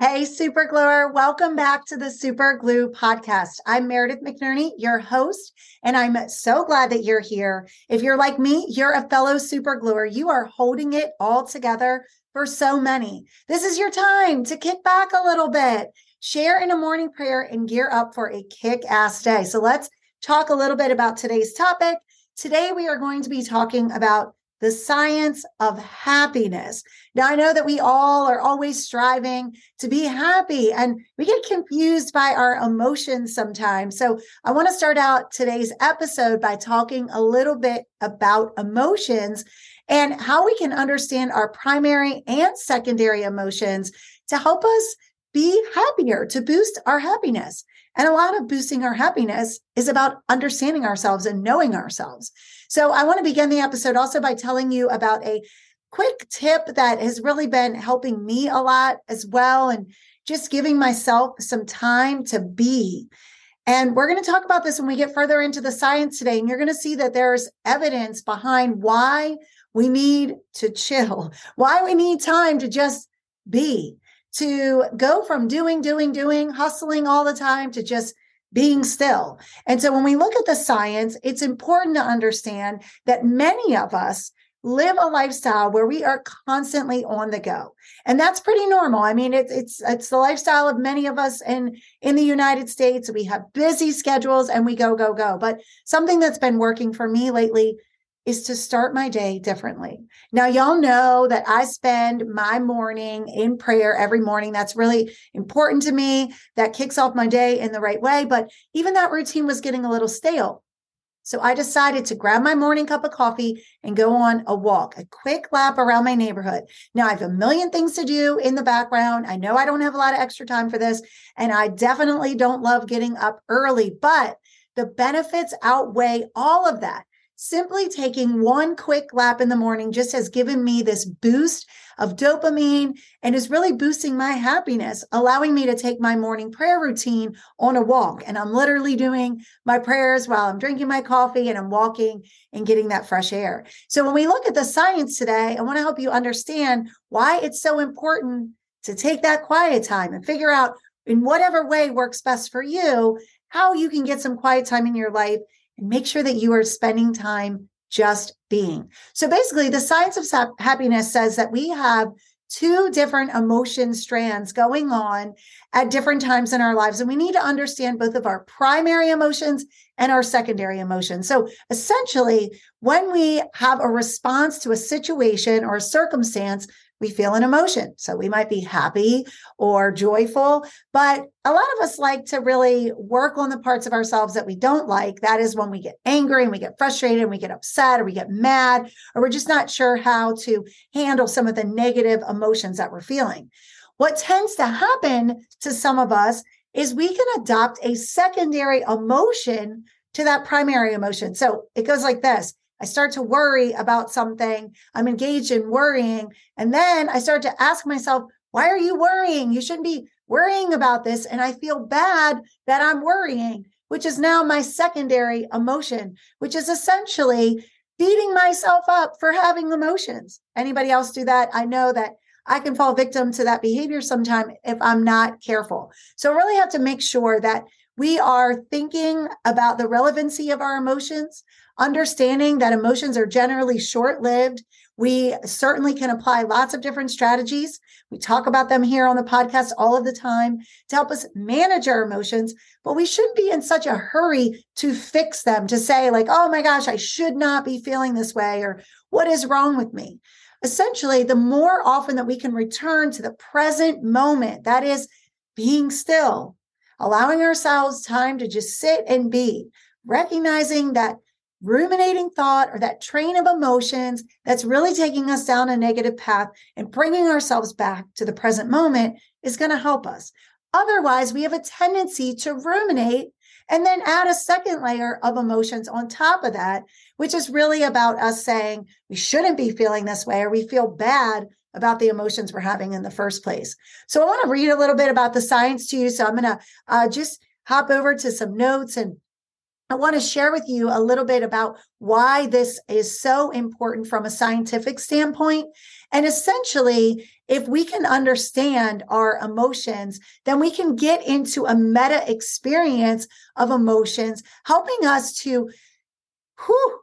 Hey, Super Gluer. Welcome back to the Super Glue podcast. I'm Meredith McNerney, your host, and I'm so glad that you're here. If you're like me, you're a fellow Super Gluer. You are holding it all together for so many. This is your time to kick back a little bit, share in a morning prayer, and gear up for a kick ass day. So let's talk a little bit about today's topic. Today, we are going to be talking about the science of happiness. Now, I know that we all are always striving to be happy and we get confused by our emotions sometimes. So, I want to start out today's episode by talking a little bit about emotions and how we can understand our primary and secondary emotions to help us be happier, to boost our happiness. And a lot of boosting our happiness is about understanding ourselves and knowing ourselves. So I want to begin the episode also by telling you about a quick tip that has really been helping me a lot as well and just giving myself some time to be. And we're going to talk about this when we get further into the science today. And you're going to see that there's evidence behind why we need to chill, why we need time to just be, to go from doing, doing, doing, hustling all the time to just being still. And so when we look at the science, it's important to understand that many of us live a lifestyle where we are constantly on the go. And that's pretty normal. I mean, it's it's it's the lifestyle of many of us in in the United States. We have busy schedules and we go go go. But something that's been working for me lately is to start my day differently. Now, y'all know that I spend my morning in prayer every morning. That's really important to me. That kicks off my day in the right way. But even that routine was getting a little stale. So I decided to grab my morning cup of coffee and go on a walk, a quick lap around my neighborhood. Now I have a million things to do in the background. I know I don't have a lot of extra time for this, and I definitely don't love getting up early, but the benefits outweigh all of that simply taking one quick lap in the morning just has given me this boost of dopamine and is really boosting my happiness, allowing me to take my morning prayer routine on a walk. And I'm literally doing my prayers while I'm drinking my coffee and I'm walking and getting that fresh air. So when we look at the science today, I want to help you understand why it's so important to take that quiet time and figure out in whatever way works best for you how you can get some quiet time in your life make sure that you are spending time just being. So basically, the science of happiness says that we have two different emotion strands going on at different times in our lives. And we need to understand both of our primary emotions and our secondary emotions. So essentially, when we have a response to a situation or a circumstance, we feel an emotion. So we might be happy or joyful, but a lot of us like to really work on the parts of ourselves that we don't like. That is when we get angry and we get frustrated and we get upset or we get mad, or we're just not sure how to handle some of the negative emotions that we're feeling. What tends to happen to some of us is we can adopt a secondary emotion to that primary emotion. So it goes like this I start to worry about something. I'm engaged in worrying. And then I start to ask myself, why are you worrying? You shouldn't be worrying about this. And I feel bad that I'm worrying, which is now my secondary emotion, which is essentially beating myself up for having emotions. Anybody else do that? I know that I can fall victim to that behavior sometime if I'm not careful. So, really have to make sure that we are thinking about the relevancy of our emotions, understanding that emotions are generally short lived. We certainly can apply lots of different strategies. We talk about them here on the podcast all of the time to help us manage our emotions, but we shouldn't be in such a hurry to fix them, to say, like, oh my gosh, I should not be feeling this way, or what is wrong with me? Essentially, the more often that we can return to the present moment, that is being still, allowing ourselves time to just sit and be, recognizing that ruminating thought or that train of emotions that's really taking us down a negative path and bringing ourselves back to the present moment is going to help us. Otherwise, we have a tendency to ruminate and then add a second layer of emotions on top of that, which is really about us saying we shouldn't be feeling this way or we feel bad about the emotions we're having in the first place. So I want to read a little bit about the science to you. So I'm going to uh, just hop over to some notes and I want to share with you a little bit about why this is so important from a scientific standpoint. And essentially, if we can understand our emotions, then we can get into a meta experience of emotions, helping us to whew,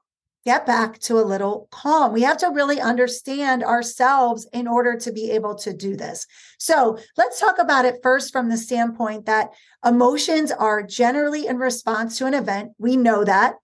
get back to a little calm. We have to really understand ourselves in order to be able to do this. So let's talk about it first from the standpoint that emotions are generally in response to an event. We know that.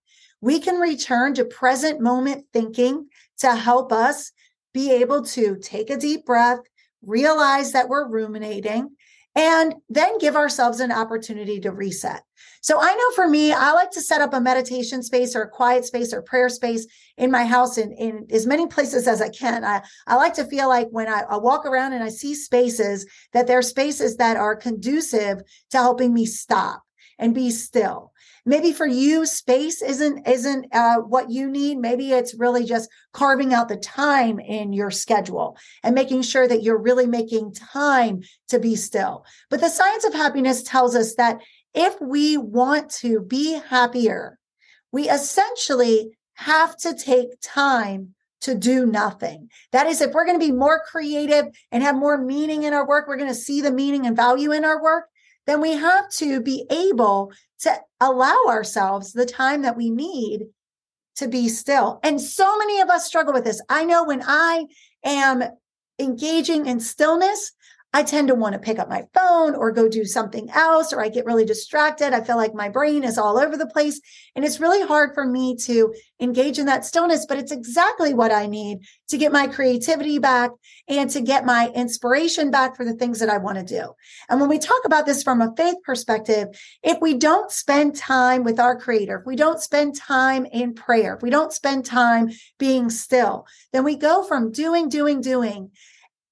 We can return to present moment thinking to help us be able to take a deep breath, realize that we're ruminating, and then give ourselves an opportunity to reset. So I know for me, I like to set up a meditation space or a quiet space or prayer space in my house in, in as many places as I can. I, I like to feel like when I, I walk around and I see spaces that they're spaces that are conducive to helping me stop and be still. Maybe for you space isn't isn't uh, what you need. Maybe it's really just carving out the time in your schedule and making sure that you're really making time to be still. But the science of happiness tells us that if we want to be happier we essentially have to take time to do nothing. That is, if we're going to be more creative and have more meaning in our work, we're going to see the meaning and value in our work, then we have to be able to allow ourselves the time that we need to be still. And so many of us struggle with this. I know when I am engaging in stillness, I tend to want to pick up my phone or go do something else, or I get really distracted. I feel like my brain is all over the place. And it's really hard for me to engage in that stillness, but it's exactly what I need to get my creativity back and to get my inspiration back for the things that I want to do. And when we talk about this from a faith perspective, if we don't spend time with our creator, if we don't spend time in prayer, if we don't spend time being still, then we go from doing, doing, doing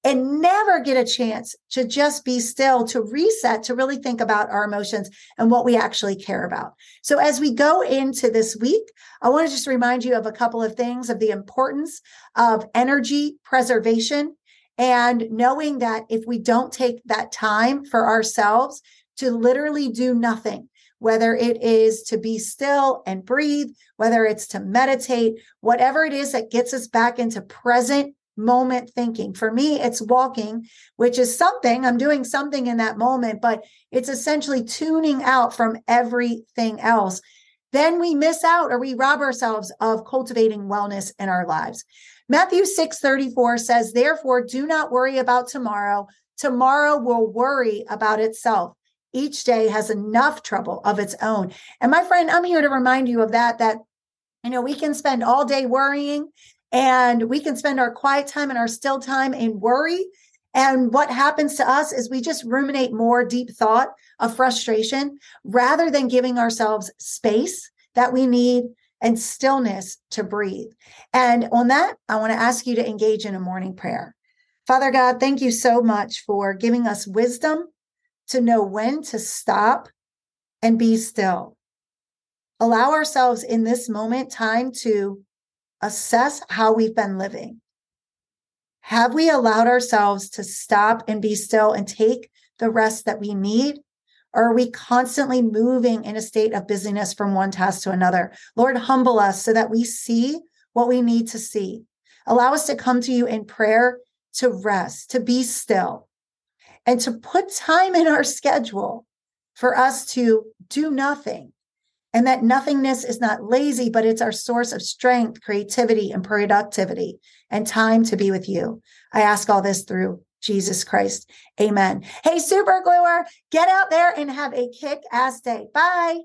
and never get a chance to just be still, to reset, to really think about our emotions and what we actually care about. So, as we go into this week, I want to just remind you of a couple of things of the importance of energy preservation and knowing that if we don't take that time for ourselves to literally do nothing, whether it is to be still and breathe, whether it's to meditate, whatever it is that gets us back into present moment thinking. For me, it's walking, which is something, I'm doing something in that moment, but it's essentially tuning out from everything else. Then we miss out or we rob ourselves of cultivating wellness in our lives. Matthew 6 34 says, Therefore, do not worry about tomorrow. Tomorrow will worry about itself. Each day has enough trouble of its own. And my friend, I'm here to remind you of that, that you know, we can spend all day worrying and we can spend our quiet time and our still time in worry. And what happens to us is we just ruminate more deep thought of frustration rather than giving ourselves space that we need and stillness to breathe. And on that, I want to ask you to engage in a morning prayer. Father God, thank you so much for giving us wisdom to know when to stop and be still. Allow ourselves in this moment time to assess how we've been living. Have we allowed ourselves to stop and be still and take the rest that we need? Or are we constantly moving in a state of busyness from one task to another? Lord, humble us so that we see what we need to see. Allow us to come to you in prayer to rest, to be still, and to put time in our schedule for us to do nothing and that nothingness is not lazy, but it's our source of strength, creativity, and productivity and time to be with you. I ask all this through Jesus Christ. Amen. Hey, super gluer, get out there and have a kick ass day. Bye.